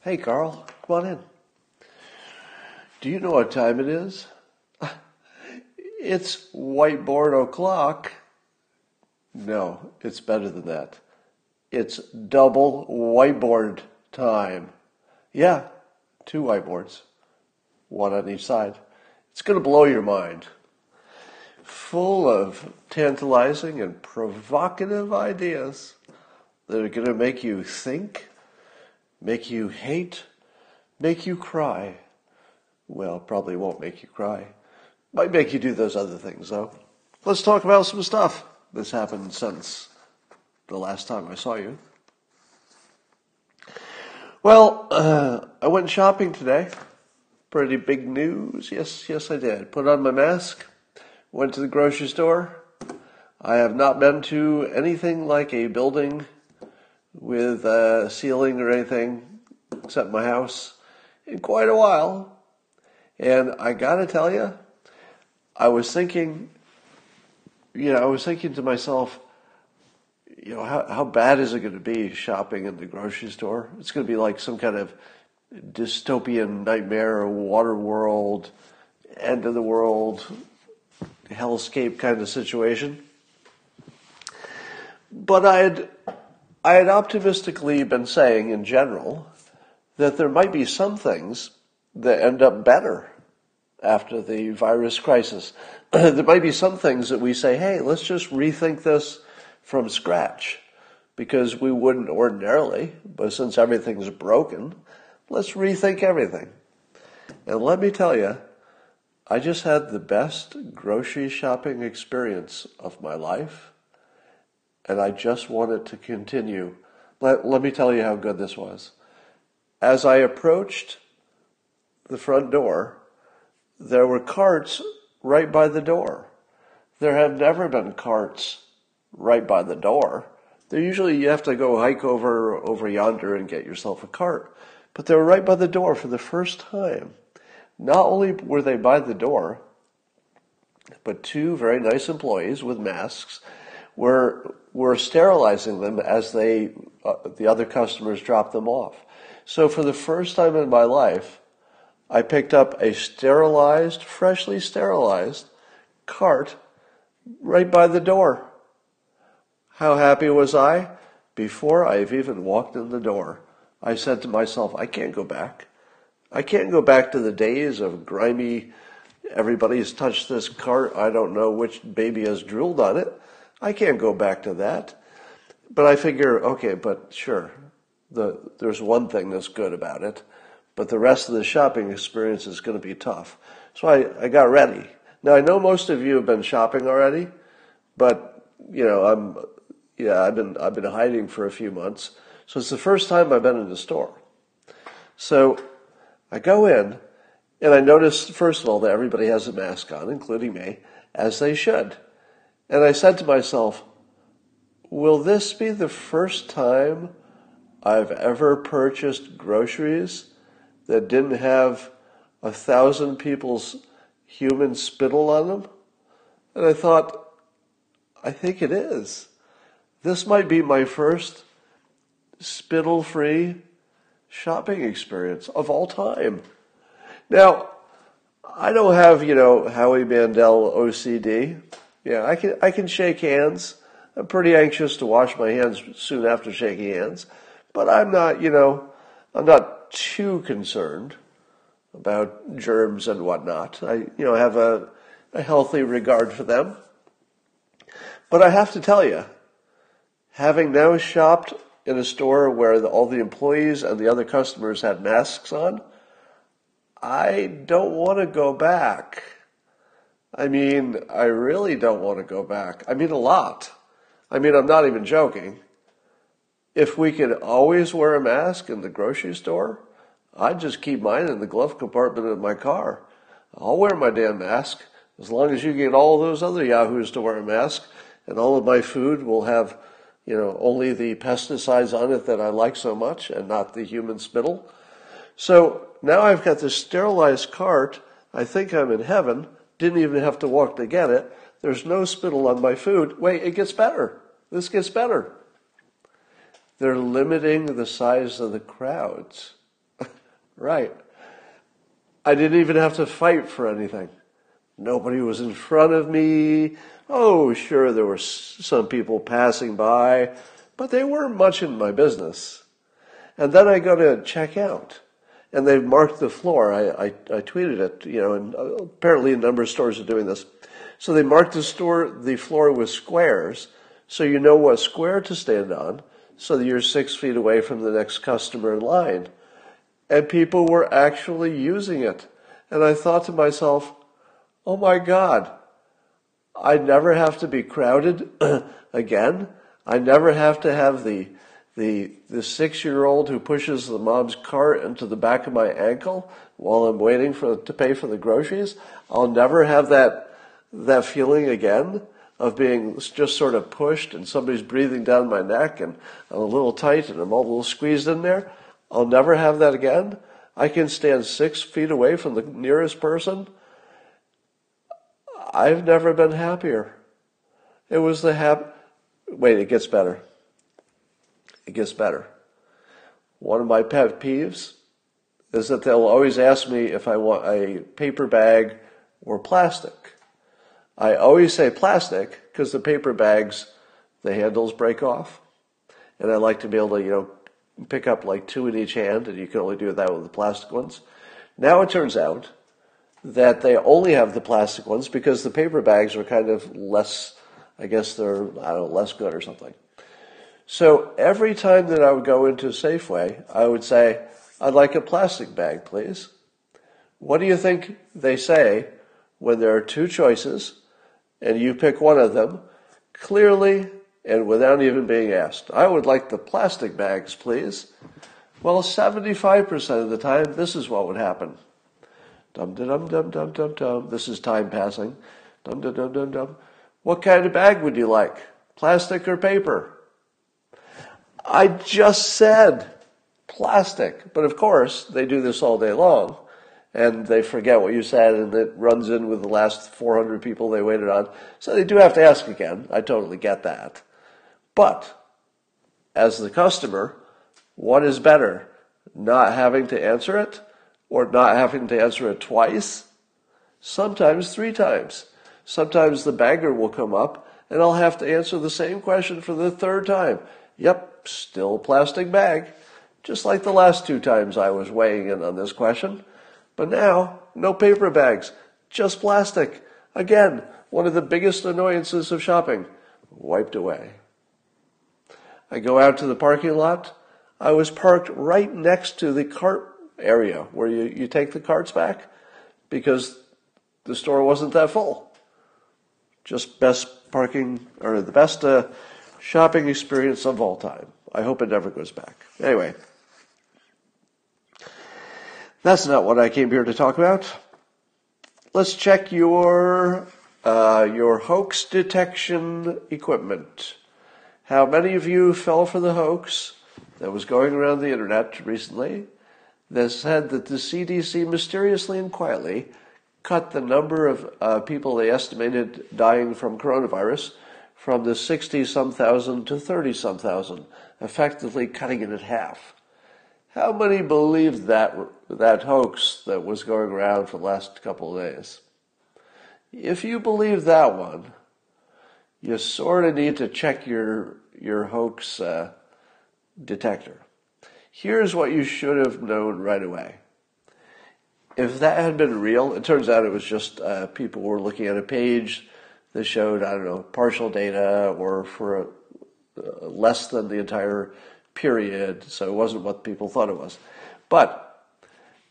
Hey, Carl, come on in. Do you know what time it is? It's whiteboard o'clock. No, it's better than that. It's double whiteboard time. Yeah, two whiteboards, one on each side. It's going to blow your mind. Full of tantalizing and provocative ideas that are going to make you think, make you hate, make you cry. Well, probably won't make you cry. Might make you do those other things, though. Let's talk about some stuff that's happened since the last time I saw you. Well, uh, I went shopping today. Pretty big news. Yes, yes, I did. Put on my mask, went to the grocery store. I have not been to anything like a building with a ceiling or anything except my house in quite a while. And I gotta tell you, I was thinking, you know, I was thinking to myself, you know, how, how bad is it going to be shopping in the grocery store? It's going to be like some kind of dystopian nightmare, water world, end of the world, hellscape kind of situation. But I had, I had optimistically been saying in general that there might be some things that end up better after the virus crisis. there might be some things that we say, hey, let's just rethink this from scratch because we wouldn't ordinarily, but since everything's broken, let's rethink everything. And let me tell you, I just had the best grocery shopping experience of my life, and I just want it to continue. Let, let me tell you how good this was. As I approached the front door, there were carts right by the door. There have never been carts right by the door. There usually you have to go hike over over yonder and get yourself a cart. But they were right by the door for the first time. Not only were they by the door, but two very nice employees with masks were were sterilizing them as they uh, the other customers dropped them off. So for the first time in my life, I picked up a sterilized, freshly sterilized cart right by the door. How happy was I? Before I've even walked in the door, I said to myself, I can't go back. I can't go back to the days of grimy, everybody's touched this cart, I don't know which baby has drooled on it. I can't go back to that. But I figure, okay, but sure, the, there's one thing that's good about it but the rest of the shopping experience is going to be tough. So I, I got ready. Now I know most of you have been shopping already, but you know I'm yeah I've been I've been hiding for a few months, so it's the first time I've been in the store. So I go in, and I notice first of all that everybody has a mask on, including me, as they should. And I said to myself, will this be the first time I've ever purchased groceries that didn't have a thousand people's human spittle on them? And I thought, I think it is. This might be my first spittle free shopping experience of all time. Now, I don't have, you know, Howie Mandel OCD. Yeah, I can, I can shake hands. I'm pretty anxious to wash my hands soon after shaking hands, but I'm not, you know, I'm not too concerned about germs and whatnot. I, you know, have a, a healthy regard for them. But I have to tell you, having now shopped in a store where the, all the employees and the other customers had masks on, I don't want to go back. I mean, I really don't want to go back. I mean, a lot. I mean, I'm not even joking. If we could always wear a mask in the grocery store, I'd just keep mine in the glove compartment of my car. I'll wear my damn mask as long as you get all those other yahoos to wear a mask, and all of my food will have, you know, only the pesticides on it that I like so much, and not the human spittle. So now I've got this sterilized cart. I think I'm in heaven. Didn't even have to walk to get it. There's no spittle on my food. Wait, it gets better. This gets better. They're limiting the size of the crowds. right. I didn't even have to fight for anything. Nobody was in front of me. Oh, sure, there were some people passing by, but they weren't much in my business. And then I go to check out, and they've marked the floor. I, I, I tweeted it, you know, and uh, apparently a number of stores are doing this. So they marked the store, the floor with squares, so you know what square to stand on, so that you're six feet away from the next customer in line. And people were actually using it. And I thought to myself, oh my God, I never have to be crowded again. I never have to have the the the six year old who pushes the mom's cart into the back of my ankle while I'm waiting for to pay for the groceries. I'll never have that that feeling again of being just sort of pushed and somebody's breathing down my neck and I'm a little tight and I'm all a little squeezed in there. I'll never have that again. I can stand six feet away from the nearest person. I've never been happier. It was the hap. Wait, it gets better. It gets better. One of my pet peeves is that they'll always ask me if I want a paper bag or plastic. I always say plastic because the paper bags, the handles break off. And I like to be able to, you know, pick up like two in each hand, and you can only do that with the plastic ones. Now it turns out that they only have the plastic ones because the paper bags are kind of less, I guess they're, I don't know, less good or something. So every time that I would go into Safeway, I would say, I'd like a plastic bag, please. What do you think they say when there are two choices and you pick one of them? Clearly and without even being asked. I would like the plastic bags, please. Well, 75% of the time, this is what would happen. Dum dum dum dum dum dum. This is time passing. Dum dum dum dum dum. What kind of bag would you like? Plastic or paper? I just said plastic. But of course, they do this all day long and they forget what you said and it runs in with the last 400 people they waited on. So they do have to ask again. I totally get that. But as the customer, what is better? Not having to answer it or not having to answer it twice? Sometimes three times. Sometimes the bagger will come up and I'll have to answer the same question for the third time. Yep, still plastic bag. Just like the last two times I was weighing in on this question. But now, no paper bags, just plastic. Again, one of the biggest annoyances of shopping. Wiped away. I go out to the parking lot. I was parked right next to the cart area where you, you take the carts back because the store wasn't that full. Just best parking or the best uh, shopping experience of all time. I hope it never goes back. Anyway, that's not what I came here to talk about. Let's check your uh, your hoax detection equipment. How many of you fell for the hoax that was going around the internet recently that said that the CDC mysteriously and quietly cut the number of uh, people they estimated dying from coronavirus from the 60 some thousand to 30 some thousand, effectively cutting it in half. How many believed that, that hoax that was going around for the last couple of days? If you believe that one, you sort of need to check your your hoax uh, detector. Here's what you should have known right away. If that had been real, it turns out it was just uh, people were looking at a page that showed I don't know partial data or for a, uh, less than the entire period, so it wasn't what people thought it was. But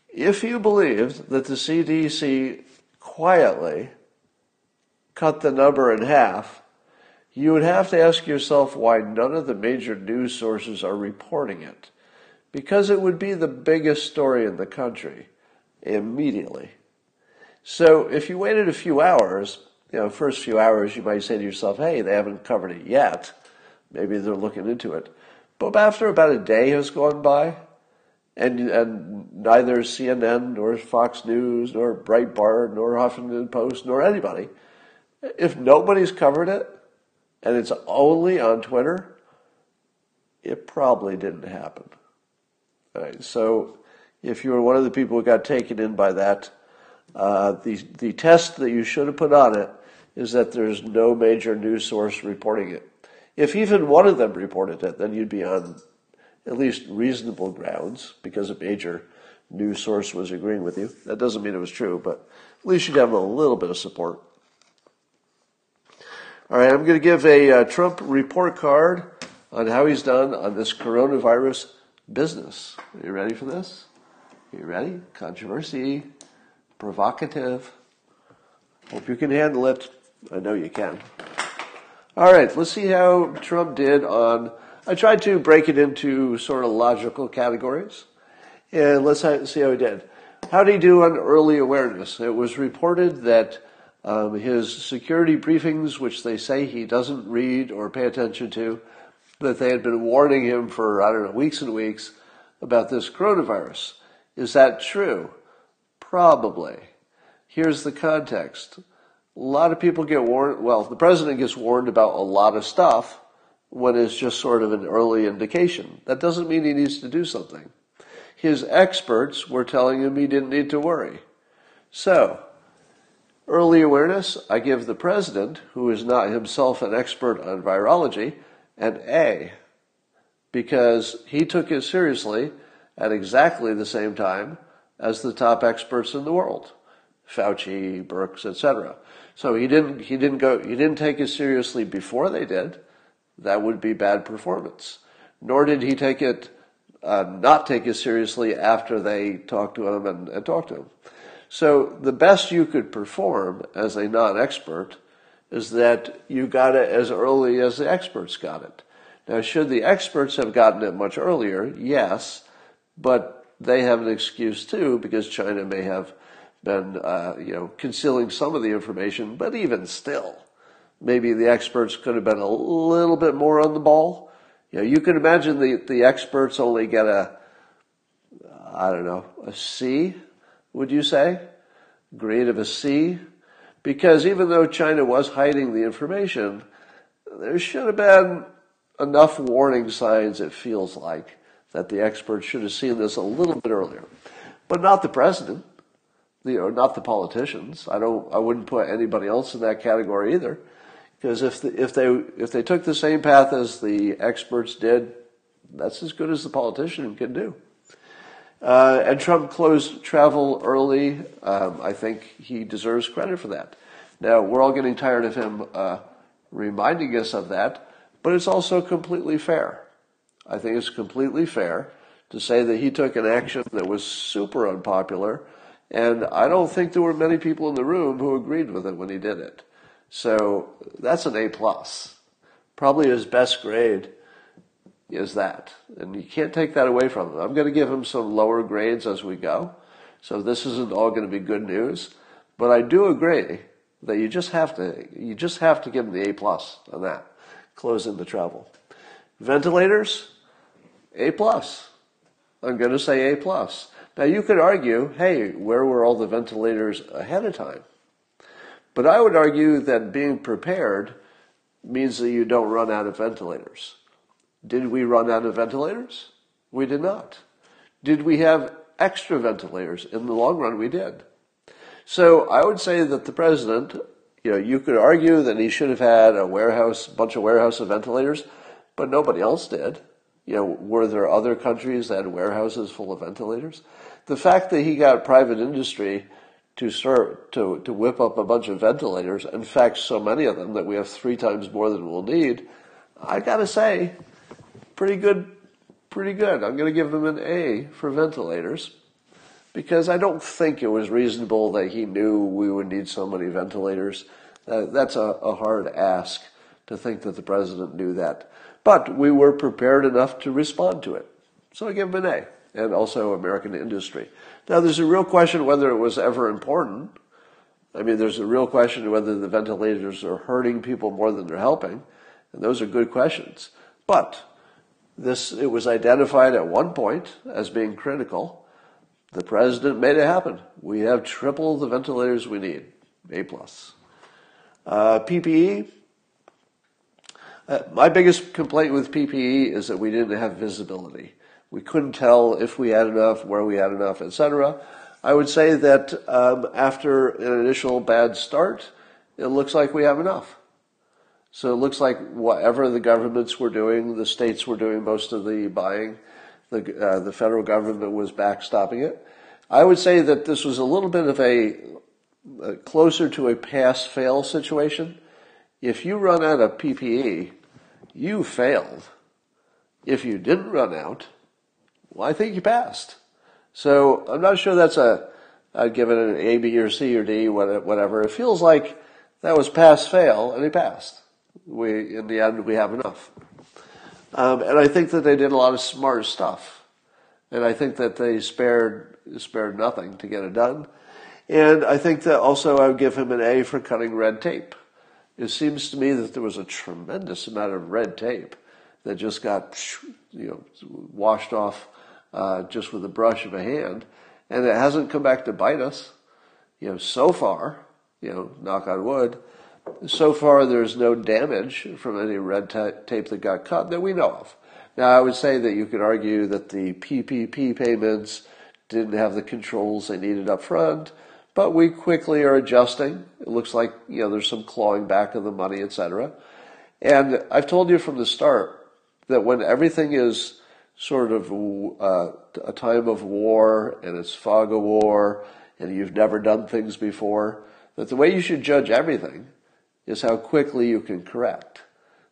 if you believed that the CDC quietly cut the number in half you would have to ask yourself why none of the major news sources are reporting it. Because it would be the biggest story in the country immediately. So if you waited a few hours, you know, first few hours, you might say to yourself, hey, they haven't covered it yet. Maybe they're looking into it. But after about a day has gone by, and, and neither CNN nor Fox News nor Breitbart nor Huffington Post nor anybody If nobody's covered it and it's only on Twitter, it probably didn't happen. Right, so if you were one of the people who got taken in by that, uh, the, the test that you should have put on it is that there's no major news source reporting it. If even one of them reported it, then you'd be on at least reasonable grounds because a major news source was agreeing with you. That doesn't mean it was true, but at least you'd have a little bit of support. All right, I'm going to give a uh, Trump report card on how he's done on this coronavirus business. Are you ready for this? Are you ready? Controversy, provocative. Hope you can handle it. I know you can. All right, let's see how Trump did on. I tried to break it into sort of logical categories, and let's see how he did. How did he do on early awareness? It was reported that um, his security briefings, which they say he doesn't read or pay attention to, that they had been warning him for, I don't know, weeks and weeks about this coronavirus. Is that true? Probably. Here's the context. A lot of people get warned, well, the president gets warned about a lot of stuff when it's just sort of an early indication. That doesn't mean he needs to do something. His experts were telling him he didn't need to worry. So, early awareness, I give the president, who is not himself an expert on virology, an A because he took it seriously at exactly the same time as the top experts in the world, Fauci, Birx, etc. So he didn't he didn't go he didn't take it seriously before they did. That would be bad performance. Nor did he take it uh, not take it seriously after they talked to him and, and talked to him. So the best you could perform as a non-expert is that you got it as early as the experts got it. Now, should the experts have gotten it much earlier? Yes, but they have an excuse too because China may have been, uh, you know, concealing some of the information. But even still, maybe the experts could have been a little bit more on the ball. You know, you can imagine the the experts only get a, I don't know, a C. Would you say? Grade of a C because even though China was hiding the information, there should have been enough warning signs, it feels like, that the experts should have seen this a little bit earlier. But not the president, you know, not the politicians. I don't, I wouldn't put anybody else in that category either. Because if, the, if, they, if they took the same path as the experts did, that's as good as the politician can do. Uh, and Trump closed travel early. Um, I think he deserves credit for that. Now, we're all getting tired of him uh, reminding us of that, but it's also completely fair. I think it's completely fair to say that he took an action that was super unpopular, and I don't think there were many people in the room who agreed with it when he did it. So that's an A plus. Probably his best grade is that. And you can't take that away from him. I'm going to give him some lower grades as we go. So this isn't all going to be good news. But I do agree that you just have to you just have to give him the A plus on that. Closing the travel. Ventilators, A plus. I'm going to say A plus. Now you could argue, hey, where were all the ventilators ahead of time? But I would argue that being prepared means that you don't run out of ventilators. Did we run out of ventilators? We did not. Did we have extra ventilators? In the long run, we did. So I would say that the president, you know, you could argue that he should have had a warehouse, a bunch of warehouse of ventilators, but nobody else did. You know, were there other countries that had warehouses full of ventilators? The fact that he got private industry to start to, to whip up a bunch of ventilators, in fact, so many of them that we have three times more than we'll need, I gotta say, pretty good, pretty good. I'm going to give him an A for ventilators because I don't think it was reasonable that he knew we would need so many ventilators. Uh, that's a, a hard ask to think that the president knew that. But we were prepared enough to respond to it. So I give him an A, and also American industry. Now, there's a real question whether it was ever important. I mean, there's a real question whether the ventilators are hurting people more than they're helping, and those are good questions. But this, it was identified at one point as being critical. The president made it happen. We have triple the ventilators we need. A plus. Uh, PPE. Uh, my biggest complaint with PPE is that we didn't have visibility. We couldn't tell if we had enough, where we had enough, etc. I would say that um, after an initial bad start, it looks like we have enough. So it looks like whatever the governments were doing, the states were doing most of the buying. The, uh, the federal government was backstopping it. I would say that this was a little bit of a, a closer to a pass-fail situation. If you run out of PPE, you failed. If you didn't run out, well, I think you passed. So I'm not sure that's a, I'd give it an A, B, or C, or D, whatever. It feels like that was pass-fail, and he passed. We, in the end, we have enough. Um, and I think that they did a lot of smart stuff. And I think that they spared, spared nothing to get it done. And I think that also I would give him an A for cutting red tape. It seems to me that there was a tremendous amount of red tape that just got, you know, washed off uh, just with a brush of a hand, and it hasn't come back to bite us. You know, so far, you know, knock on wood, so far there's no damage from any red tape that got cut that we know of. Now, I would say that you could argue that the PPP payments didn't have the controls they needed up front, but we quickly are adjusting. It looks like, you know, there's some clawing back of the money, etc. And I've told you from the start that when everything is sort of uh, a time of war and it's fog of war and you've never done things before, that the way you should judge everything is how quickly you can correct.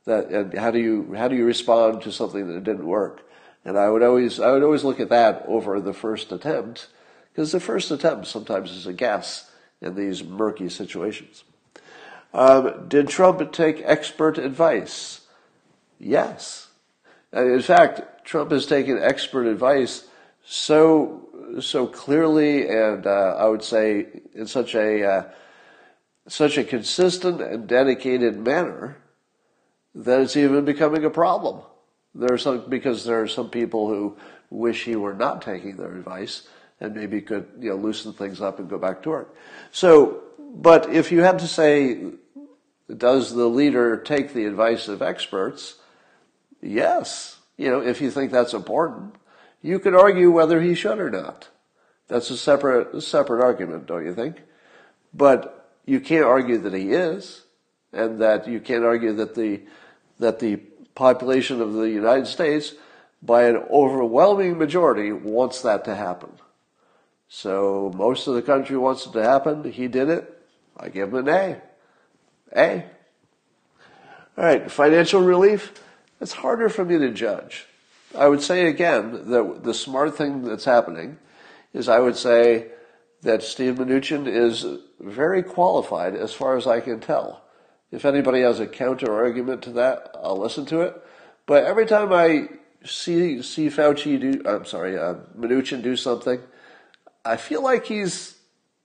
That and how do you how do you respond to something that didn't work? And i would always i would always look at that over the first attempt because the first attempt sometimes is a guess in these murky situations. Um, did trump take expert advice? Yes. And in fact trump has taken expert advice so so clearly and uh, i would say in such a uh, such a consistent and dedicated manner that it's even becoming a problem. There are some, because there are some people who wish he were not taking their advice and maybe could, you know, loosen things up and go back to work. So, but if you had to say, does the leader take the advice of experts? Yes. You know, if you think that's important, you could argue whether he should or not. That's a separate, separate argument, don't you think? But you can't argue that he is, and that you can't argue that the that the population of the United States, by an overwhelming majority, wants that to happen. So most of the country wants it to happen. He did it. I give him an A. A. All right, financial relief. It's harder for me to judge. I would say again that the smart thing that's happening is I would say that Steve Mnuchin is very qualified as far as I can tell. If anybody has a counter argument to that, I'll listen to it. But every time I see see Fauci do, I'm sorry, uh, Mnuchin do something, I feel like he's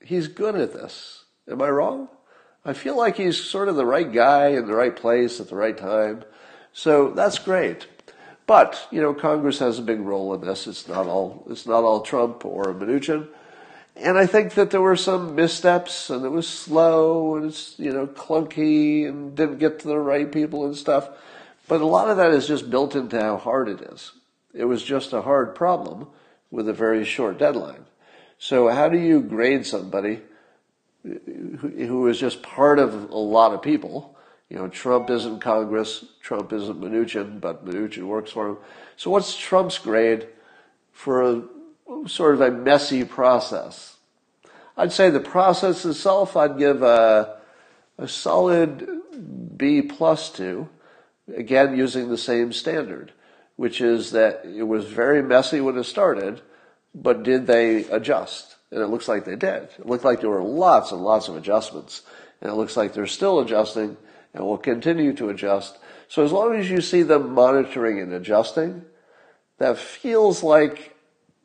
he's good at this. Am I wrong? I feel like he's sort of the right guy in the right place at the right time. So that's great. But, you know, Congress has a big role in this. It's not all it's not all Trump or Mnuchin. And I think that there were some missteps and it was slow and it's, you know, clunky and didn't get to the right people and stuff. But a lot of that is just built into how hard it is. It was just a hard problem with a very short deadline. So how do you grade somebody who is just part of a lot of people? You know, Trump isn't Congress, Trump isn't Mnuchin, but Mnuchin works for him. So what's Trump's grade for a sort of a messy process. I'd say the process itself, I'd give a, a solid B plus to, again using the same standard, which is that it was very messy when it started, but did they adjust? And it looks like they did. It looked like there were lots and lots of adjustments, and it looks like they're still adjusting and will continue to adjust. So as long as you see them monitoring and adjusting, that feels like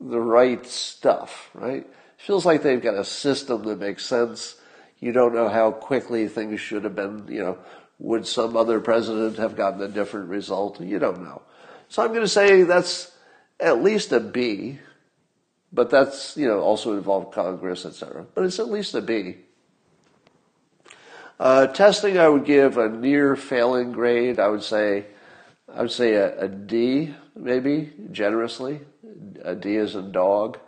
the right stuff, right? Feels like they've got a system that makes sense. You don't know how quickly things should have been, you know, would some other president have gotten a different result? You don't know. So I'm going to say that's at least a B, but that's, you know, also involved Congress, etc. But it's at least a B. Uh, testing, I would give a near failing grade. I would say, I would say a, a D, maybe generously. D is in dog.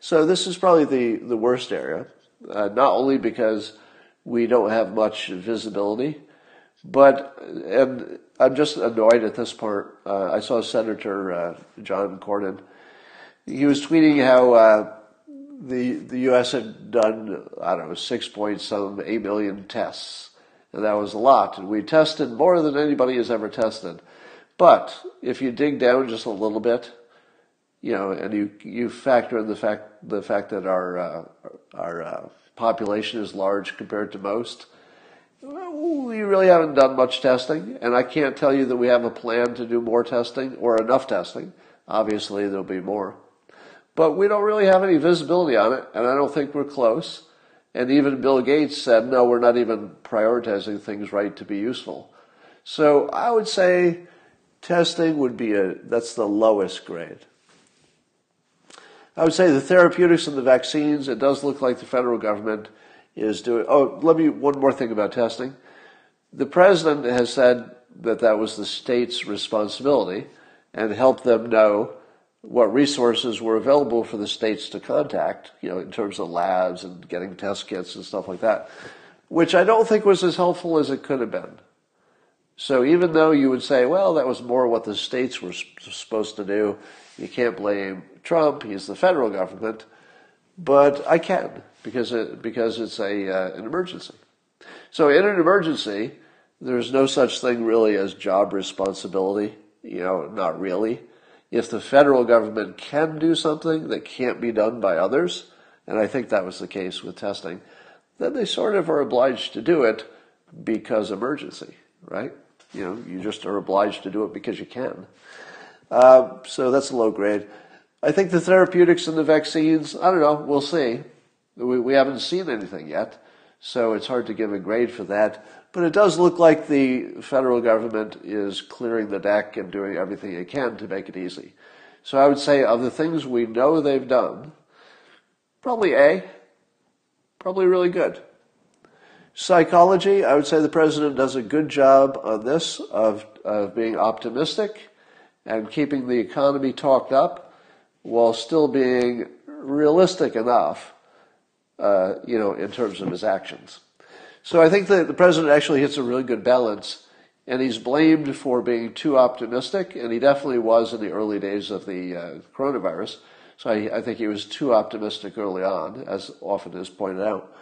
So this is probably the the worst area. Uh, not only because we don't have much visibility, but and I'm just annoyed at this part. Uh, I saw Senator uh, John Cornyn. He was tweeting how uh, the the U.S. had done I don't know six point some eight million tests, and that was a lot. And we tested more than anybody has ever tested. But if you dig down just a little bit, you know, and you you factor in the fact the fact that our uh, our uh, population is large compared to most, we really haven't done much testing, and I can't tell you that we have a plan to do more testing or enough testing. Obviously, there'll be more. But we don't really have any visibility on it, and I don't think we're close. And even Bill Gates said, no, we're not even prioritizing things right to be useful. So I would say testing would be a, that's the lowest grade. I would say the therapeutics and the vaccines, it does look like the federal government is doing. Oh, let me, one more thing about testing. The president has said that that was the state's responsibility and helped them know what resources were available for the states to contact, you know, in terms of labs and getting test kits and stuff like that, which I don't think was as helpful as it could have been. So even though you would say, well, that was more what the states were supposed to do, you can't blame Trump, he's the federal government, but I can because it, because it's a, uh, an emergency. So in an emergency, there's no such thing really as job responsibility, you know, not really if the federal government can do something that can't be done by others, and I think that was the case with testing, then they sort of are obliged to do it because emergency, right? You know, you just are obliged to do it because you can. Uh, so that's a low grade. I think the therapeutics and the vaccines, I don't know, we'll see. We, we haven't seen anything yet, so it's hard to give a grade for that. But it does look like the federal government is clearing the deck and doing everything it can to make it easy. So I would say of the things we know they've done, probably A, probably really good. Psychology, I would say the president does a good job on this of, of being optimistic and keeping the economy talked up while still being realistic enough, uh, you know, in terms of his actions. So I think that the president actually hits a really good balance, and he's blamed for being too optimistic, and he definitely was in the early days of the uh, coronavirus. So I, I think he was too optimistic early on, as often is pointed out.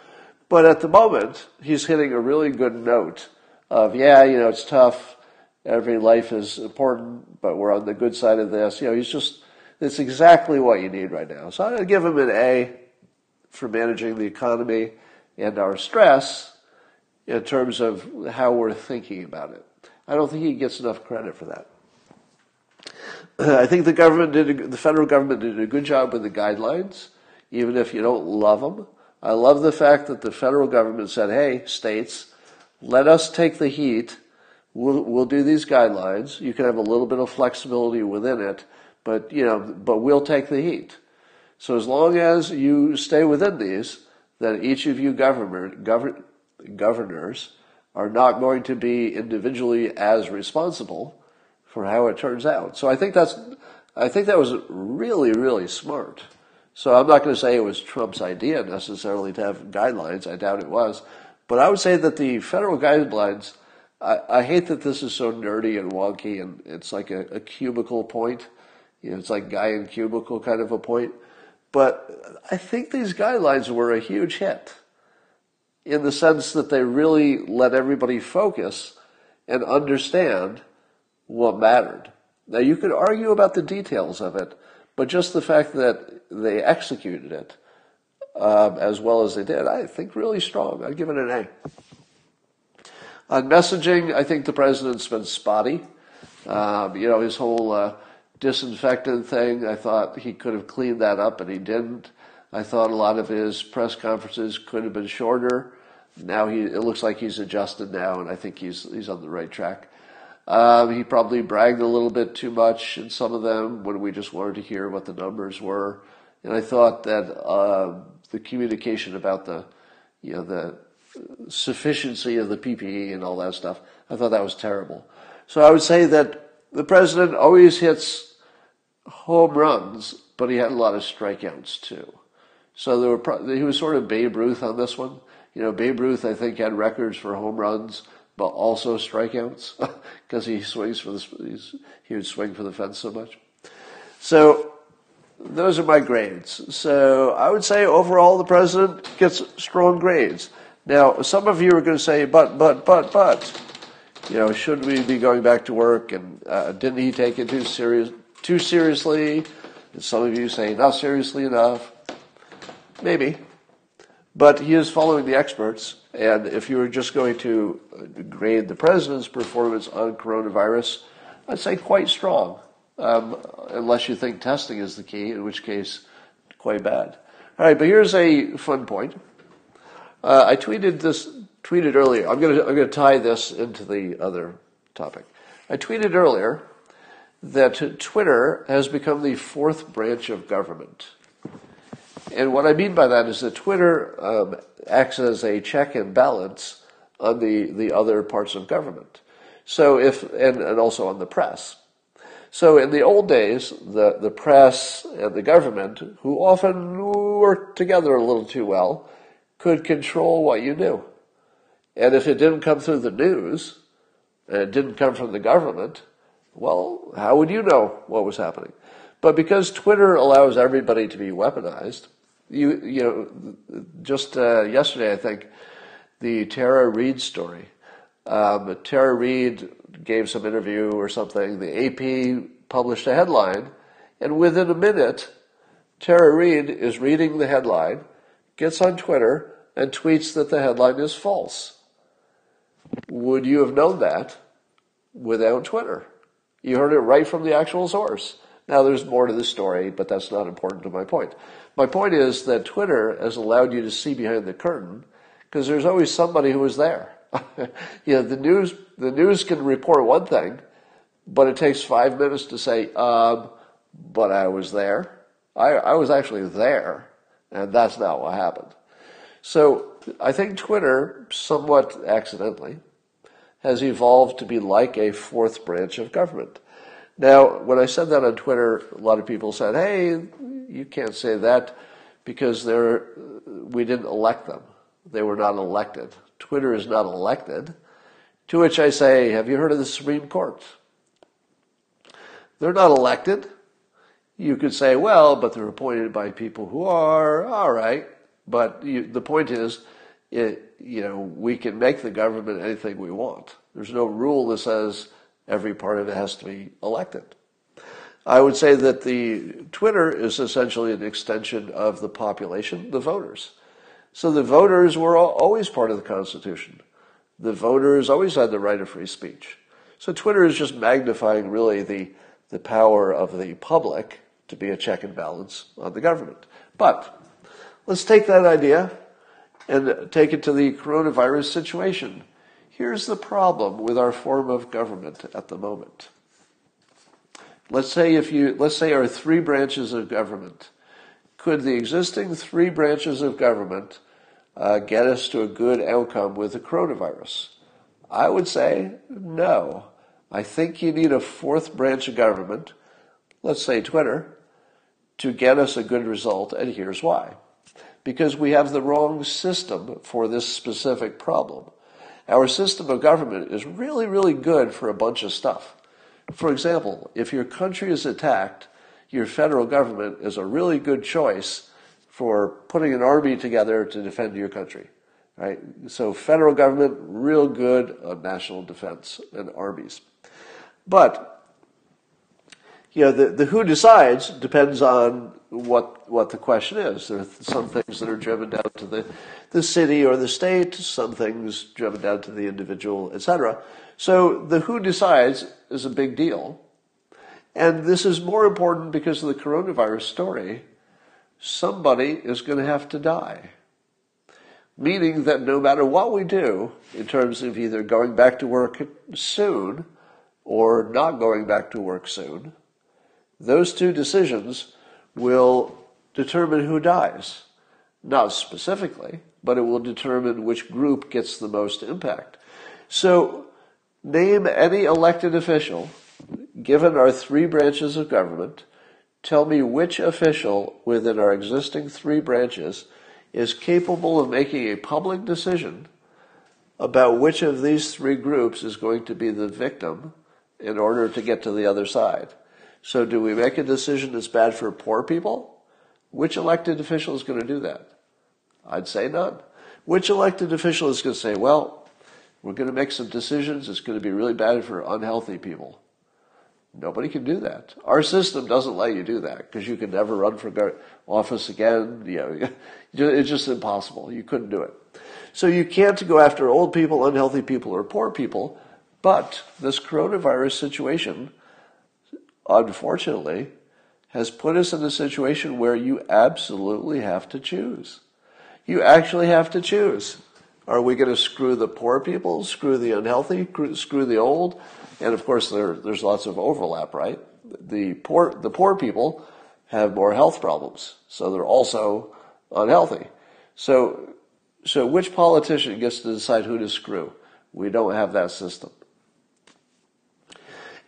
But at the moment, he's hitting a really good note of, yeah, you know, it's tough. Every life is important, but we're on the good side of this. You know, he's just, it's exactly what you need right now. So I'm going to give him an A for managing the economy and our stress in terms of how we're thinking about it. I don't think he gets enough credit for that. I think the government did, a, the federal government did a good job with the guidelines, even if you don't love them. I love the fact that the federal government said, "Hey, states, let us take the heat. We'll, we'll do these guidelines. You can have a little bit of flexibility within it, but you know, but we'll take the heat. So as long as you stay within these, then each of you government, govern, governors are not going to be individually as responsible for how it turns out. So I think that's, I think that was really, really smart. So I'm not going to say it was Trump's idea necessarily to have guidelines. I doubt it was. But I would say that the federal guidelines, I, I hate that this is so nerdy and wonky and it's like a, a cubicle point. You know, it's like guy in cubicle kind of a point. But I think these guidelines were a huge hit in the sense that they really let everybody focus and understand what mattered. Now you could argue about the details of it, but just the fact that they executed it um, as well as they did, I think really strong. I'd give it an A. On messaging, I think the president's been spotty. Um, you know, his whole uh, disinfectant thing, I thought he could have cleaned that up, and he didn't. I thought a lot of his press conferences could have been shorter now he it looks like he's adjusted now, and I think he's he's on the right track. Um, he probably bragged a little bit too much in some of them when we just wanted to hear what the numbers were, and I thought that uh, the communication about the you know the sufficiency of the PPE and all that stuff. I thought that was terrible. So I would say that the president always hits home runs, but he had a lot of strikeouts too. So there were he was sort of Babe Ruth on this one. You know, Babe Ruth I think had records for home runs, but also strikeouts because he swings for the he would swing for the fence so much. So those are my grades. So I would say overall the president gets strong grades. Now, some of you are going to say, but, but, but, but, you know, should we be going back to work? And uh, didn't he take it too serious, too seriously? And some of you say, not seriously enough. Maybe. But he is following the experts. And if you were just going to grade the president's performance on coronavirus, I'd say quite strong um, unless you think testing is the key, in which case, quite bad. All right, but here's a fun point. Uh, I tweeted this tweeted earlier. I'm going to I'm going to tie this into the other topic. I tweeted earlier that Twitter has become the fourth branch of government. And what I mean by that is that Twitter um, acts as a check and balance on the, the other parts of government. So if, and, and also on the press. So in the old days, the, the press and the government, who often worked together a little too well, could control what you knew. And if it didn't come through the news, and it didn't come from the government, well, how would you know what was happening? But because Twitter allows everybody to be weaponized, you you know, just uh, yesterday I think the Tara Reade story. Um, Tara Reade gave some interview or something. The AP published a headline, and within a minute, Tara Reade is reading the headline, gets on Twitter, and tweets that the headline is false. Would you have known that without Twitter? You heard it right from the actual source. Now, there's more to the story, but that's not important to my point. My point is that Twitter has allowed you to see behind the curtain because there's always somebody who was there. you know, the news, the news can report one thing, but it takes five minutes to say, um, but I was there. I, I was actually there, and that's not what happened. So I think Twitter, somewhat accidentally, has evolved to be like a fourth branch of government. Now, when I said that on Twitter, a lot of people said, hey, you can't say that because they're, we didn't elect them. They were not elected. Twitter is not elected. To which I say, have you heard of the Supreme Court? They're not elected. You could say, well, but they're appointed by people who are, all right. But you, the point is, it, you know, we can make the government anything we want. There's no rule that says every part of it has to be elected. I would say that the Twitter is essentially an extension of the population, the voters. So the voters were always part of the Constitution. The voters always had the right of free speech. So Twitter is just magnifying really the, the power of the public to be a check and balance on the government. But let's take that idea and take it to the coronavirus situation. Here's the problem with our form of government at the moment. Let's say if you let's say our three branches of government. Could the existing three branches of government uh, get us to a good outcome with the coronavirus? I would say no. I think you need a fourth branch of government, let's say Twitter, to get us a good result, and here's why. Because we have the wrong system for this specific problem. Our system of government is really, really good for a bunch of stuff. For example, if your country is attacked, your federal government is a really good choice for putting an army together to defend your country. Right? So federal government, real good on national defense and armies. But you know, the, the who decides depends on what what the question is. There are some things that are driven down to the, the city or the state, some things driven down to the individual, etc. So the who decides is a big deal. And this is more important because of the coronavirus story somebody is going to have to die. Meaning that no matter what we do, in terms of either going back to work soon or not going back to work soon, those two decisions will determine who dies. Not specifically, but it will determine which group gets the most impact. So, name any elected official, given our three branches of government, tell me which official within our existing three branches is capable of making a public decision about which of these three groups is going to be the victim in order to get to the other side. So do we make a decision that's bad for poor people? Which elected official is going to do that? I'd say none. Which elected official is going to say, well, we're going to make some decisions, it's going to be really bad for unhealthy people? Nobody can do that. Our system doesn't let you do that because you can never run for office again. You know, it's just impossible. You couldn't do it. So you can't go after old people, unhealthy people, or poor people. But this coronavirus situation, unfortunately, has put us in a situation where you absolutely have to choose. You actually have to choose. Are we going to screw the poor people, screw the unhealthy, screw the old? And of course, there, there's lots of overlap, right? The poor, the poor people have more health problems, so they're also unhealthy. So so which politician gets to decide who to screw? We don't have that system.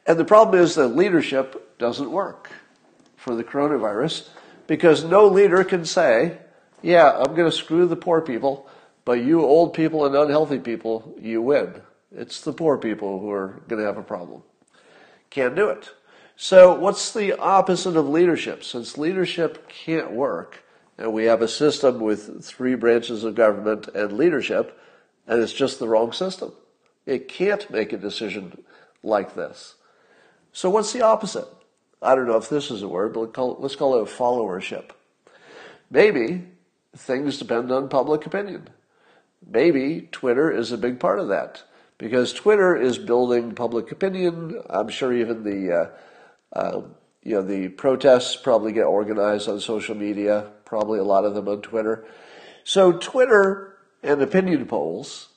And the problem is that leadership doesn't work for the coronavirus because no leader can say, yeah, I'm going to screw the poor people, but you old people and unhealthy people, you win. It's the poor people who are going to have a problem. Can't do it. So what's the opposite of leadership? Since leadership can't work, and we have a system with three branches of government and leadership, and it's just the wrong system. It can't make a decision like this. So what's the opposite? I don't know if this is a word, but let's call it followership. Maybe things depend on public opinion. Maybe Twitter is a big part of that because Twitter is building public opinion. I'm sure even the uh, uh, you know the protests probably get organized on social media probably a lot of them on Twitter. So Twitter and opinion polls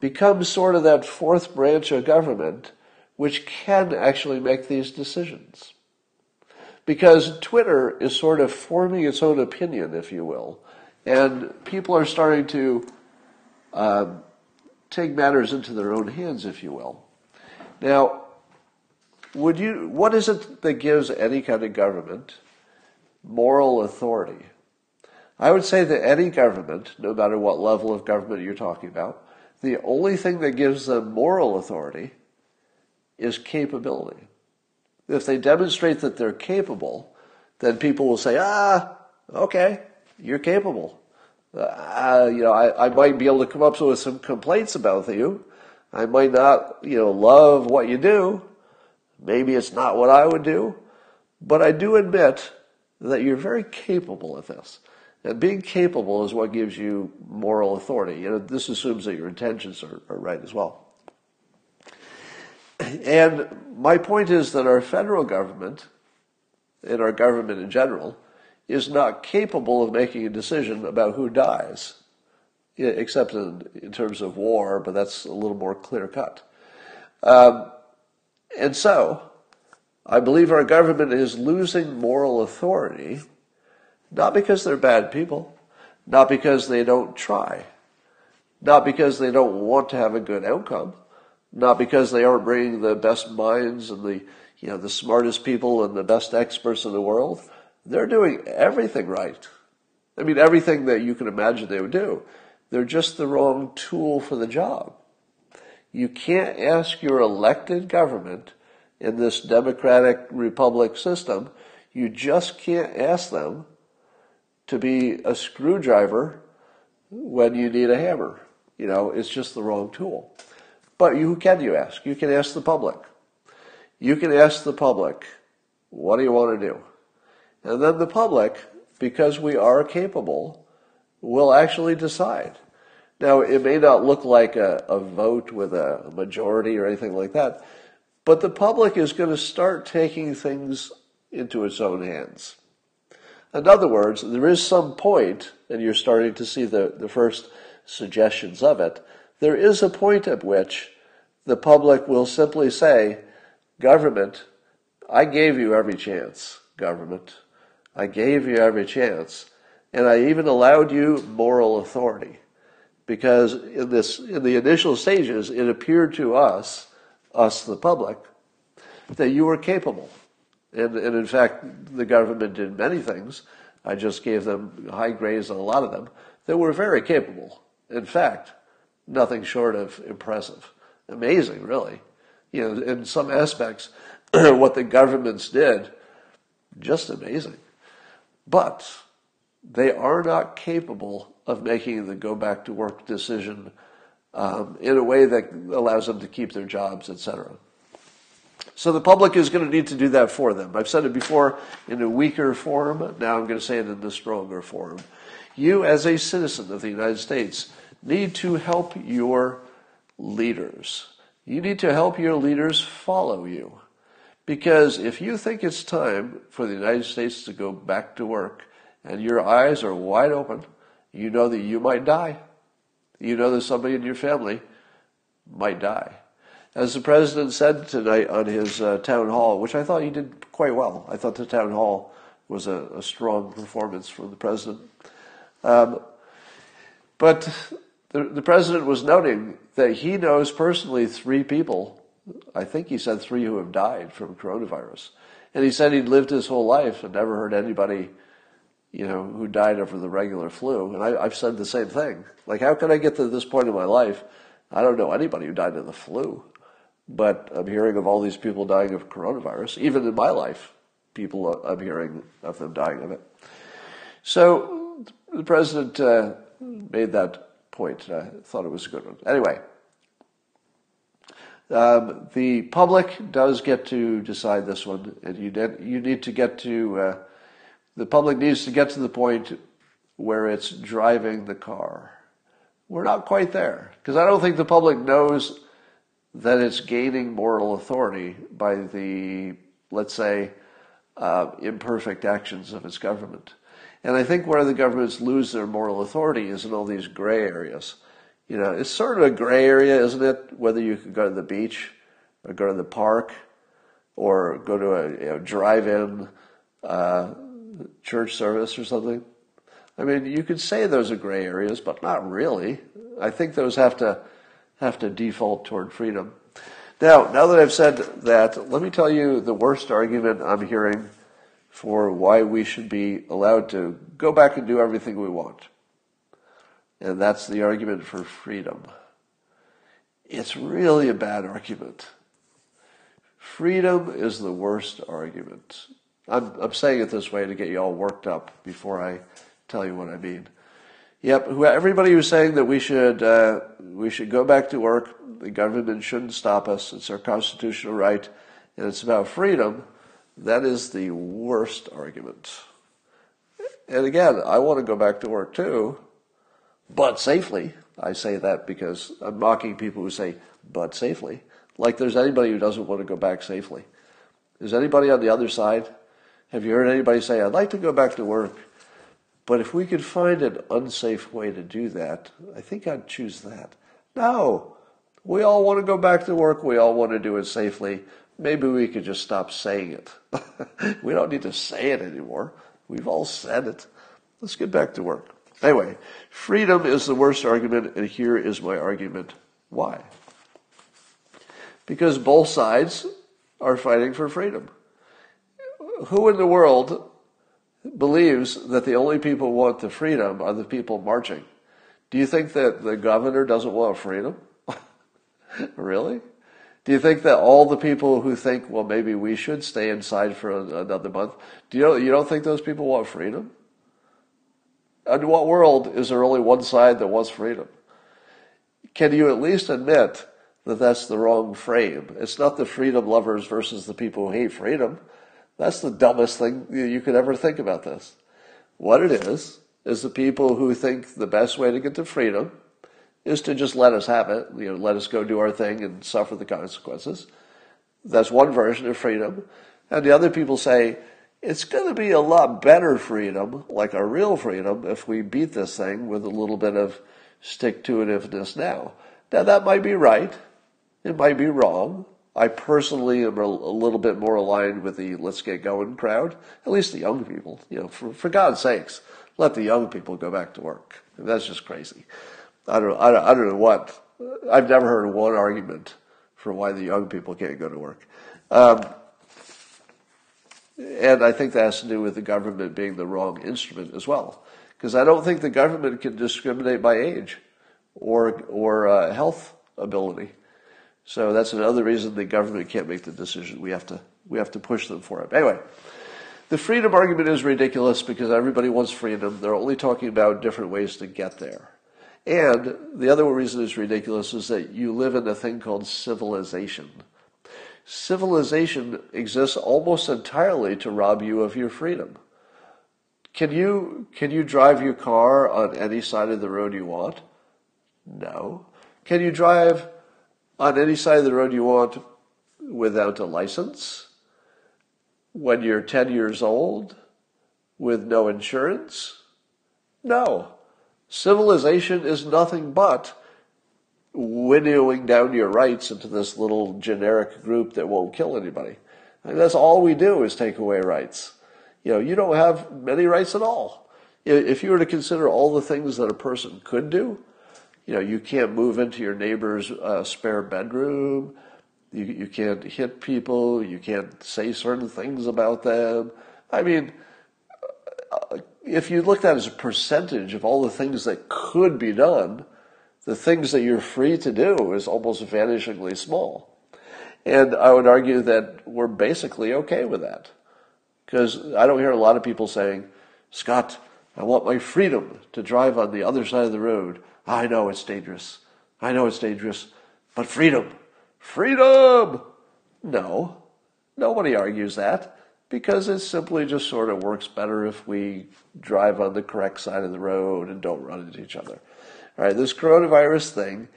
become sort of that fourth branch of government which can actually make these decisions. Because Twitter is sort of forming its own opinion, if you will, and people are starting to um, take matters into their own hands, if you will. Now, would you? What is it that gives any kind of government moral authority? I would say that any government, no matter what level of government you're talking about, the only thing that gives them moral authority is capability. If they demonstrate that they're capable, then people will say, ah, okay, you're capable. Uh, you know, I, I might be able to come up with some complaints about you. I might not, you know, love what you do. Maybe it's not what I would do. But I do admit that you're very capable of this. And being capable is what gives you moral authority. You know, this assumes that your intentions are, are right as well. And my point is that our federal government, and our government in general, is not capable of making a decision about who dies, except in, in terms of war, but that's a little more clear cut. Um, and so, I believe our government is losing moral authority not because they're bad people, not because they don't try, not because they don't want to have a good outcome, not because they aren't bringing the best minds and the you know the smartest people and the best experts in the world. They're doing everything right. I mean everything that you can imagine they would do. They're just the wrong tool for the job. You can't ask your elected government in this democratic republic system, you just can't ask them to be a screwdriver when you need a hammer. You know, it's just the wrong tool. But you, who can you ask? You can ask the public. You can ask the public, what do you want to do? And then the public, because we are capable, will actually decide. Now, it may not look like a, a vote with a majority or anything like that, but the public is going to start taking things into its own hands. In other words, there is some point, and you're starting to see the, the first suggestions of it, there is a point at which the public will simply say, government, I gave you every chance, government. I gave you every chance. And I even allowed you moral authority. because in this in the initial stages it appeared to us us the public that you were capable and, and in fact the government did many things i just gave them high grades on a lot of them that were very capable in fact nothing short of impressive amazing really you know in some aspects what the governments did just amazing but they are not capable of making the go back to work decision um, in a way that allows them to keep their jobs, etc. So the public is going to need to do that for them. I've said it before in a weaker form. Now I'm going to say it in the stronger form. You, as a citizen of the United States, need to help your leaders. You need to help your leaders follow you. Because if you think it's time for the United States to go back to work and your eyes are wide open you know that you might die. You know that somebody in your family might die. As the president said tonight on his uh, town hall, which I thought he did quite well, I thought the town hall was a, a strong performance from the president. Um, but the, the president was noting that he knows personally three people, I think he said three who have died from coronavirus. And he said he'd lived his whole life and never heard anybody you know, who died of the regular flu. And I, have said the same thing. Like, how can I get to this point in my life? I don't know anybody who died of the flu, but I'm hearing of all these people dying of coronavirus. Even in my life, people I'm hearing of them dying of it. So the president uh, made that point. I thought it was a good one. Anyway, um, the public does get to decide this one, and you, you need to get to. Uh, the public needs to get to the point where it's driving the car. We're not quite there because I don't think the public knows that it's gaining moral authority by the, let's say, uh, imperfect actions of its government. And I think where the governments lose their moral authority is in all these gray areas. You know, it's sort of a gray area, isn't it? Whether you could go to the beach or go to the park or go to a you know, drive-in uh, church service or something. I mean, you could say those are gray areas, but not really. I think those have to have to default toward freedom. Now, now that I've said that, let me tell you the worst argument I'm hearing for why we should be allowed to go back and do everything we want. And that's the argument for freedom. It's really a bad argument. Freedom is the worst argument. I'm, I'm saying it this way to get you all worked up before I tell you what I mean. Yep, everybody who's saying that we should uh, we should go back to work, the government shouldn't stop us. It's our constitutional right, and it's about freedom. That is the worst argument. And again, I want to go back to work too, but safely. I say that because I'm mocking people who say "but safely," like there's anybody who doesn't want to go back safely. Is anybody on the other side have you heard anybody say, I'd like to go back to work, but if we could find an unsafe way to do that, I think I'd choose that. No. We all want to go back to work. We all want to do it safely. Maybe we could just stop saying it. we don't need to say it anymore. We've all said it. Let's get back to work. Anyway, freedom is the worst argument, and here is my argument. Why? Because both sides are fighting for freedom who in the world believes that the only people who want the freedom are the people marching? Do you think that the governor doesn't want freedom? really? Do you think that all the people who think, well, maybe we should stay inside for another month, do you, you don't think those people want freedom? In what world is there only one side that wants freedom? Can you at least admit that that's the wrong frame? It's not the freedom lovers versus the people who hate freedom. That's the dumbest thing you could ever think about this. What it is, is the people who think the best way to get to freedom is to just let us have it, you know, let us go do our thing and suffer the consequences. That's one version of freedom. And the other people say, it's going to be a lot better freedom, like a real freedom, if we beat this thing with a little bit of stick to itiveness now. Now, that might be right. It might be wrong. I personally am a, little bit more aligned with the let's get going crowd, at least the young people. You know, for, for God's sakes, let the young people go back to work. That's just crazy. I don't, I don't, I don't know what. I've never heard one argument for why the young people can't go to work. Um, and I think that has to do with the government being the wrong instrument as well. Because I don't think the government can discriminate by age or, or uh, health ability. So that's another reason the government can't make the decision. We have to, we have to push them for it. Anyway, the freedom argument is ridiculous because everybody wants freedom. They're only talking about different ways to get there. And the other reason it's ridiculous is that you live in a thing called civilization. Civilization exists almost entirely to rob you of your freedom. Can you, can you drive your car on any side of the road you want? No. Can you drive on any side of the road you want without a license? When you're 10 years old? With no insurance? No. Civilization is nothing but winnowing down your rights into this little generic group that won't kill anybody. And that's all we do is take away rights. You know, you don't have many rights at all. If you were to consider all the things that a person could do, you know, you can't move into your neighbor's uh, spare bedroom. You, you can't hit people. You can't say certain things about them. I mean, uh, if you looked at it as a percentage of all the things that could be done, the things that you're free to do is almost vanishingly small. And I would argue that we're basically okay with that. Because I don't hear a lot of people saying, Scott, I want my freedom to drive on the other side of the road. I know it's dangerous. I know it's dangerous. But freedom. Freedom! No. Nobody argues that because it simply just sort of works better if we drive on the correct side of the road and don't run into each other. All right, this coronavirus thing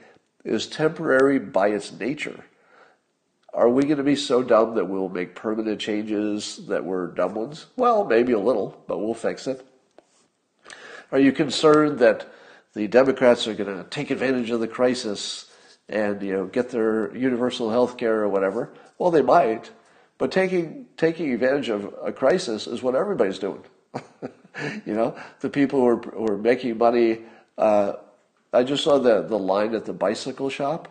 is temporary by its nature. Are we going to be so dumb that we'll make permanent changes that were dumb ones? Well, maybe a little, but we'll fix it. Are you concerned that the Democrats are going to take advantage of the crisis and you know get their universal health care or whatever? Well, they might, but taking taking advantage of a crisis is what everybody's doing. you know, the people who are, who are making money. Uh, I just saw the the line at the bicycle shop.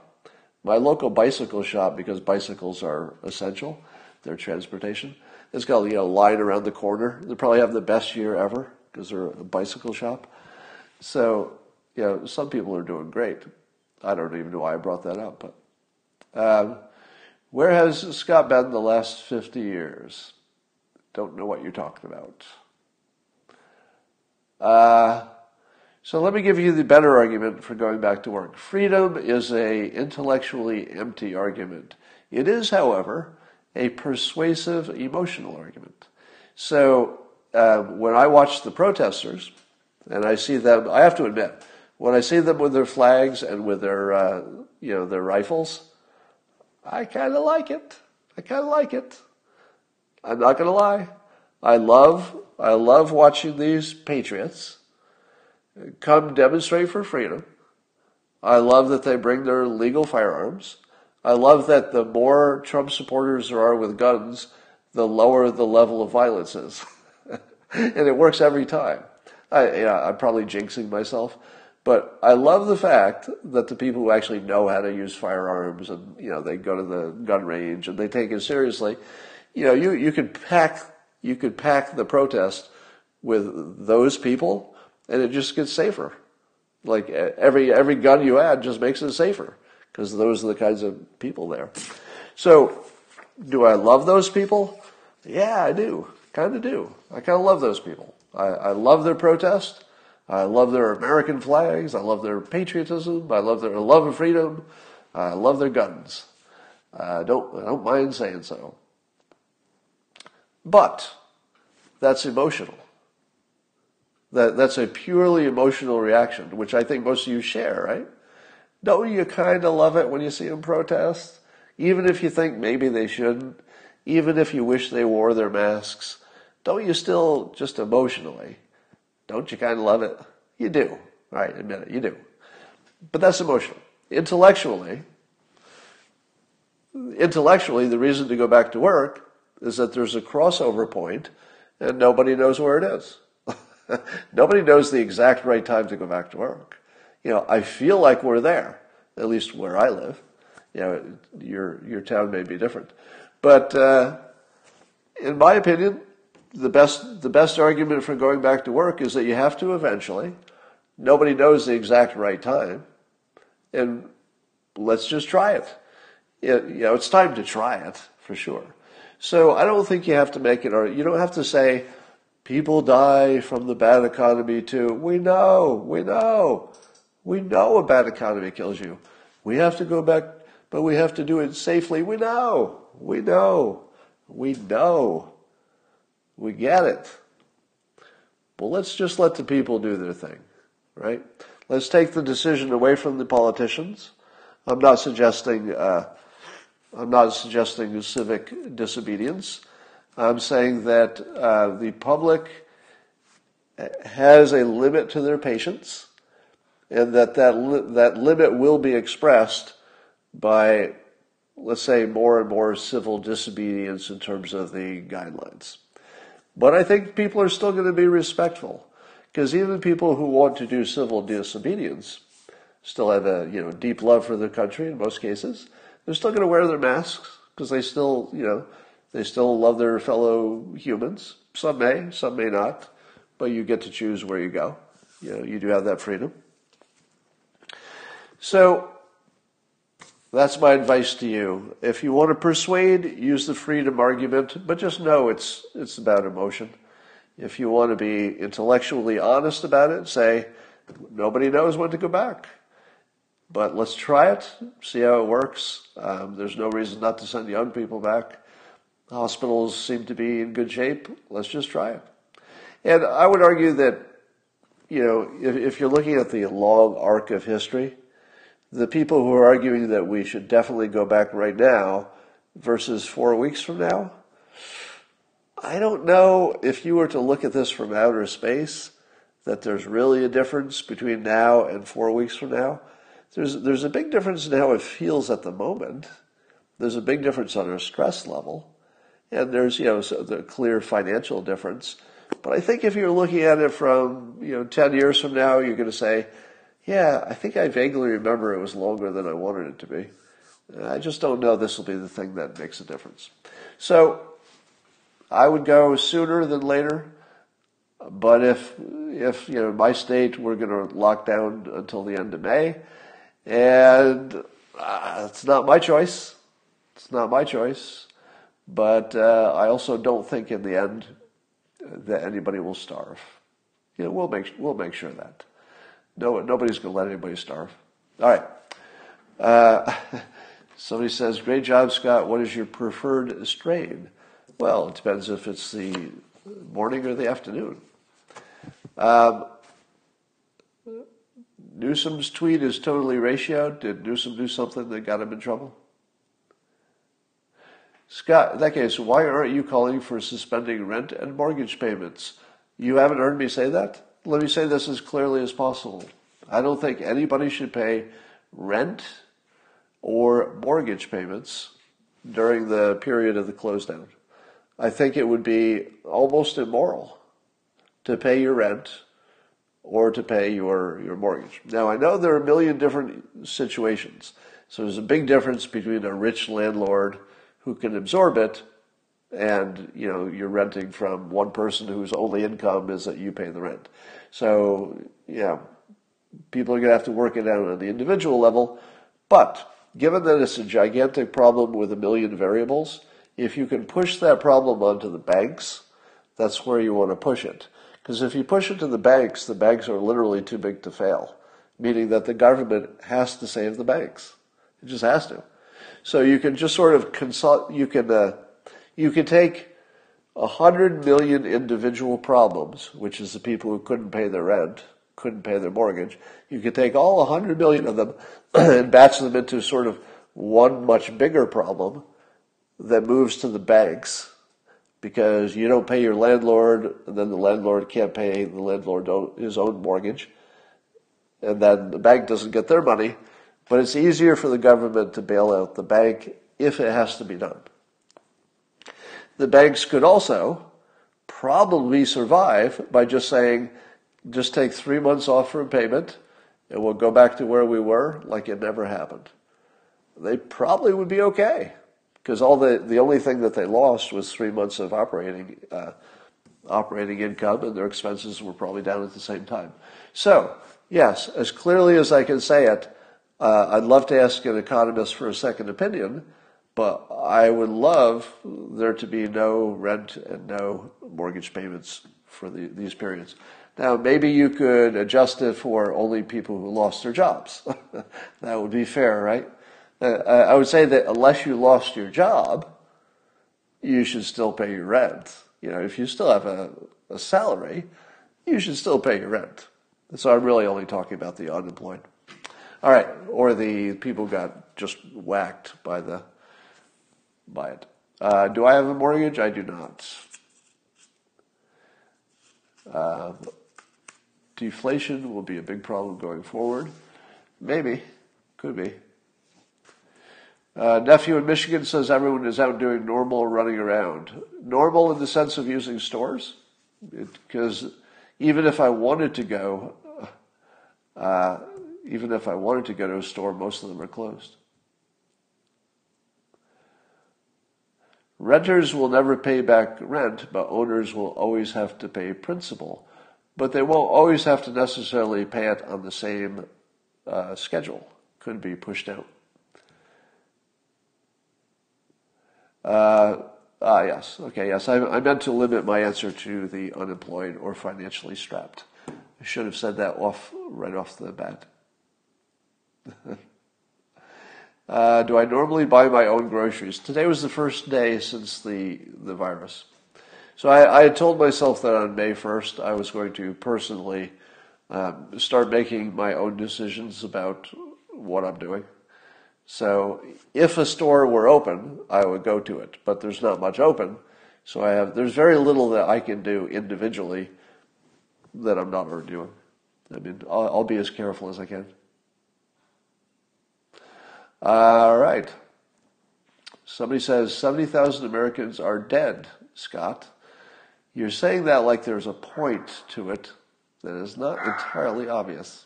My local bicycle shop, because bicycles are essential, they're transportation. It's got you know line around the corner. They probably have the best year ever because they're a bicycle shop. So you know, some people are doing great. I don't even know why I brought that up, but. Um, where has Scott been the last 50 years? Don't know what you're talking about. Uh, so let me give you the better argument for going back to work. Freedom is a intellectually empty argument. It is, however, a persuasive emotional argument. So uh, when I watch the protesters and I see them, I have to admit, when I see them with their flags and with their, uh, you know, their rifles, I kind of like it. I kind of like it. I'm not going to lie. I love, I love watching these patriots come demonstrate for freedom. I love that they bring their legal firearms. I love that the more Trump supporters there are with guns, the lower the level of violence is. and it works every time. I, yeah, I'm probably jinxing myself, but I love the fact that the people who actually know how to use firearms and, you know, they go to the gun range and they take it seriously, you know, you, you could pack, you could pack the protest with those people and it just gets safer. Like every, every gun you add just makes it safer because those are the kinds of people there. So do I love those people? Yeah, I do. Kind of do. I kind of love those people. I, I love their protest. I love their American flags. I love their patriotism. I love their love of freedom. I love their guns. I don't, I don't mind saying so. But that's emotional. That, that's a purely emotional reaction, which I think most of you share, right? Don't you kind of love it when you see them protest? Even if you think maybe they shouldn't, even if you wish they wore their masks, don't you still just emotionally don't you kind of love it? You do. Right, admit it, you do. But that's emotional. Intellectually, intellectually, the reason to go back to work is that there's a crossover point and nobody knows where it is. nobody knows the exact right time to go back to work. You know, I feel like we're there, at least where I live. You know, your your town may be different, but uh, in my opinion, the best the best argument for going back to work is that you have to eventually. Nobody knows the exact right time, and let's just try it. it you know, it's time to try it for sure. So I don't think you have to make it, or you don't have to say people die from the bad economy too. We know, we know, we know a bad economy kills you. We have to go back, but we have to do it safely. We know, we know, we know. We get it. Well, let's just let the people do their thing, right? Let's take the decision away from the politicians. I'm not suggesting uh, I'm not suggesting civic disobedience. I'm saying that uh, the public has a limit to their patience, and that that, li- that limit will be expressed by, let's say, more and more civil disobedience in terms of the guidelines. But I think people are still going to be respectful because even people who want to do civil disobedience still have a you know deep love for their country in most cases. They're still going to wear their masks because they still you know they still love their fellow humans. Some may, some may not, but you get to choose where you go. You know you do have that freedom. So that's my advice to you. If you want to persuade, use the freedom argument, but just know it's, it's about emotion. If you want to be intellectually honest about it, say, nobody knows when to go back. But let's try it, see how it works. Um, there's no reason not to send young people back. Hospitals seem to be in good shape. Let's just try it. And I would argue that, you know, if, if you're looking at the long arc of history, the people who are arguing that we should definitely go back right now versus four weeks from now, I don't know if you were to look at this from outer space that there's really a difference between now and four weeks from now. There's, there's a big difference in how it feels at the moment. There's a big difference on our stress level. And there's, you know, the clear financial difference. But I think if you're looking at it from, you know, 10 years from now, you're going to say, yeah, I think I vaguely remember it was longer than I wanted it to be. I just don't know this will be the thing that makes a difference. So I would go sooner than later. But if, if, you know, my state, we're going to lock down until the end of May. And uh, it's not my choice. It's not my choice. But uh, I also don't think in the end that anybody will starve. You know, we'll make, we'll make sure that. No, nobody's going to let anybody starve. All right. Uh, somebody says, "Great job, Scott. What is your preferred strain?" Well, it depends if it's the morning or the afternoon. Um, Newsom's tweet is totally ratioed. Did Newsom do something that got him in trouble? Scott, in that case, why aren't you calling for suspending rent and mortgage payments? You haven't heard me say that? Let me say this as clearly as possible. I don't think anybody should pay rent or mortgage payments during the period of the close down. I think it would be almost immoral to pay your rent or to pay your, your mortgage. Now, I know there are a million different situations. So there's a big difference between a rich landlord who can absorb it and you know you're renting from one person whose only income is that you pay the rent. So yeah, people are going to have to work it out on the individual level. But given that it's a gigantic problem with a million variables, if you can push that problem onto the banks, that's where you want to push it. Because if you push it to the banks, the banks are literally too big to fail, meaning that the government has to save the banks. It just has to. So you can just sort of consult, you can uh, you could take a hundred million individual problems, which is the people who couldn't pay their rent, couldn't pay their mortgage. You could take all a hundred million of them and batch them into sort of one much bigger problem that moves to the banks because you don't pay your landlord, and then the landlord can't pay the landlord his own mortgage, and then the bank doesn't get their money. But it's easier for the government to bail out the bank if it has to be done. The banks could also probably survive by just saying, just take three months off from payment and we'll go back to where we were like it never happened, they probably would be okay because all the the only thing that they lost was three months of operating uh, operating income, and their expenses were probably down at the same time. So yes, as clearly as I can say it, uh, I'd love to ask an economist for a second opinion, but I would love there to be no rent and no mortgage payments for the, these periods. Now, maybe you could adjust it for only people who lost their jobs. that would be fair, right? Uh, I would say that unless you lost your job, you should still pay your rent. You know, if you still have a, a salary, you should still pay your rent. So I'm really only talking about the unemployed. All right, or the people got just whacked by the by it. Uh, do I have a mortgage? I do not. Uh, deflation will be a big problem going forward. Maybe, could be. Uh, nephew in Michigan says everyone is out doing normal running around. Normal in the sense of using stores, because even if I wanted to go, uh, even if I wanted to go to a store, most of them are closed. Renters will never pay back rent, but owners will always have to pay principal. But they won't always have to necessarily pay it on the same uh, schedule. Could be pushed out. Uh, ah, yes. Okay, yes. I, I meant to limit my answer to the unemployed or financially strapped. I should have said that off right off the bat. uh, do I normally buy my own groceries? Today was the first day since the, the virus. So I, I had told myself that on May 1st I was going to personally um, start making my own decisions about what I'm doing. So if a store were open, I would go to it, but there's not much open. So I have, there's very little that I can do individually that I'm not already doing. I mean, I'll, I'll be as careful as I can. All right. Somebody says 70,000 Americans are dead, Scott. You're saying that like there's a point to it that is not entirely obvious.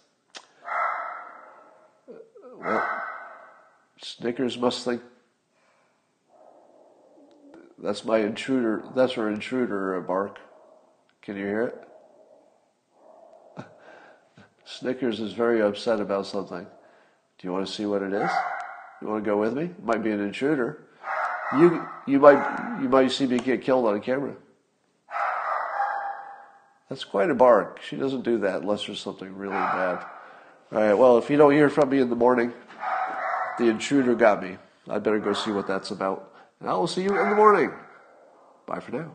Well, Snickers must think that's my intruder. That's our intruder bark. Can you hear it? Snickers is very upset about something. Do you want to see what it is? You want to go with me? Might be an intruder. You you might you might see me get killed on camera. That's quite a bark. She doesn't do that unless there's something really bad. All right. Well, if you don't hear from me in the morning, the intruder got me. I better go see what that's about. And I will see you in the morning. Bye for now.